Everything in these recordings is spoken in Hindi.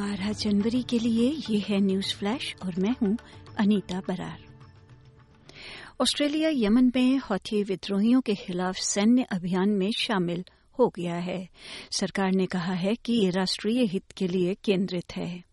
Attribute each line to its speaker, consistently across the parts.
Speaker 1: 12 जनवरी के लिए ये है न्यूज़ फ्लैश और मैं हूँ अनीता बरार। ऑस्ट्रेलिया यमन में हौथी विद्रोहियों के खिलाफ सैन्य अभियान में शामिल हो गया है। सरकार ने कहा है कि ये राष्ट्रीय हित के लिए केंद्रित है।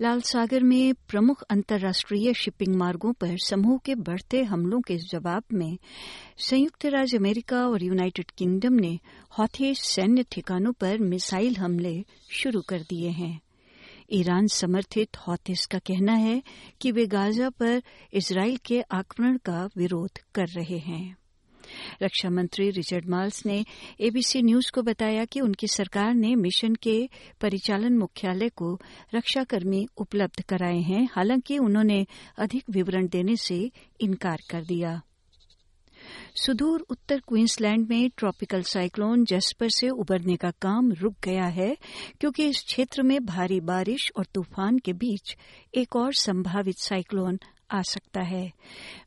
Speaker 1: लाल सागर में प्रमुख अंतर्राष्ट्रीय शिपिंग मार्गों पर समूह के बढ़ते हमलों के जवाब में संयुक्त राज्य अमेरिका और यूनाइटेड किंगडम ने हौथे सैन्य ठिकानों पर मिसाइल हमले शुरू कर दिए हैं। ईरान समर्थित हौथिस का कहना है कि वे गाजा पर इसराइल के आक्रमण का विरोध कर रहे हैं। रक्षा मंत्री रिचर्ड माल्स ने एबीसी न्यूज़ को बताया कि उनकी सरकार ने मिशन के परिचालन मुख्यालय को रक्षाकर्मी उपलब्ध कराए हैं, हालाँकि उन्होंने अधिक विवरण देने से इनकार कर दिया। सुदूर उत्तर क्वींसलैंड में ट्रॉपिकल साइक्लोन जस्पर से उबरने का काम रुक गया है, क्योंकि इस क्षेत्र में भारी बारिश और तूफ़ान के बीच एक और संभावित साइक्लोन आ सकता है।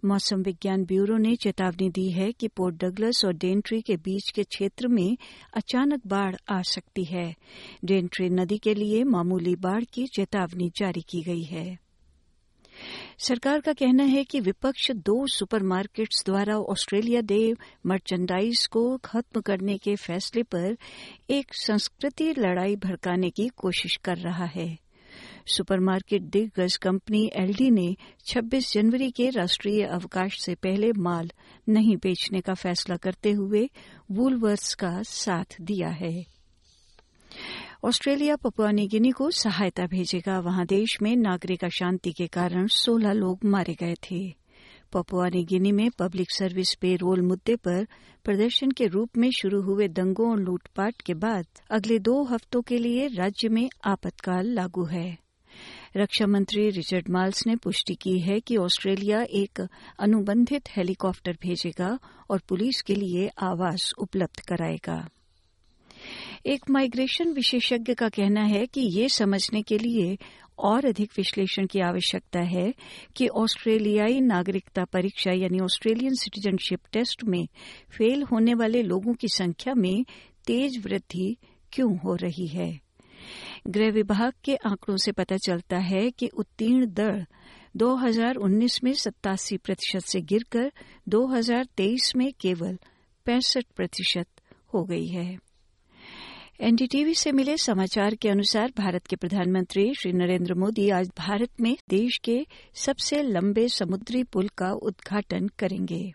Speaker 1: मौसम विज्ञान ब्यूरो ने चेतावनी दी है कि पोर्ट डगलस और डेंट्री के बीच के क्षेत्र में अचानक बाढ़ आ सकती है। डेंट्री नदी के लिए मामूली बाढ़ की चेतावनी जारी की गई है। सरकार का कहना है कि विपक्ष दो सुपरमार्केट्स द्वारा ऑस्ट्रेलिया डे मर्चेंडाइज को खत्म करने के फैसले पर एक संस्कृति लड़ाई भड़काने की कोशिश कर रहा है। सुपरमार्केट दिग्गज कंपनी एलडी ने 26 जनवरी के राष्ट्रीय अवकाश से पहले माल नहीं बेचने का फैसला करते हुए वूलवर्स का साथ दिया है। ऑस्ट्रेलिया पपुआ गिनी को सहायता भेजेगा। वहाँ देश में नागरिक अशांति के कारण 16 लोग मारे गए थे। पपुआ गिनी में पब्लिक सर्विस पे रोल मुद्दे पर प्रदर्शन के रूप में शुरू हुए दंगों और लूटपाट के बाद अगले दो हफ्तों के लिए राज्य में आपातकाल लागू है। रक्षा मंत्री रिचर्ड माल्स ने पुष्टि की है कि ऑस्ट्रेलिया एक अनुबंधित हेलीकॉप्टर भेजेगा और पुलिस के लिए आवास उपलब्ध कराएगा। एक माइग्रेशन विशेषज्ञ का कहना है कि ये समझने के लिए और अधिक विश्लेषण की आवश्यकता है कि ऑस्ट्रेलियाई नागरिकता परीक्षा यानी ऑस्ट्रेलियन सिटीजनशिप टेस्ट में फेल होने वाले लोगों की संख्या में तेज वृद्धि क्यों हो रही है। गृह विभाग के आंकड़ों से पता चलता है कि उत्तीर्ण दर 2019 में सत्तासी प्रतिशत से गिरकर 2023 में केवल पैंसठ प्रतिशत हो गई है। एनडीटीवी से मिले समाचार के अनुसार भारत के प्रधानमंत्री श्री नरेंद्र मोदी आज भारत में देश के सबसे लंबे समुद्री पुल का उद्घाटन करेंगे।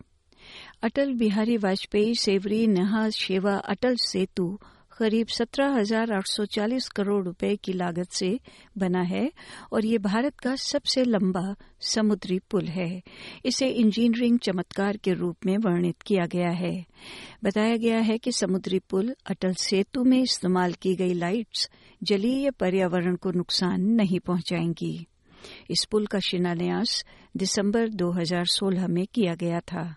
Speaker 1: अटल बिहारी वाजपेयी सेवरी नहा शेवा अटल सेतु करीब सत्रह हज़ार आठ सौ चालीस करोड़ रुपए की लागत से बना है और ये भारत का सबसे लंबा समुद्री पुल है। इसे इंजीनियरिंग चमत्कार के रूप में वर्णित किया गया है। बताया गया है कि समुद्री पुल अटल सेतु में इस्तेमाल की गई लाइट्स जलीय पर्यावरण को नुकसान नहीं पहुंचाएँगी। इस पुल का शिलान्यास दिसंबर 2016 में किया गया था।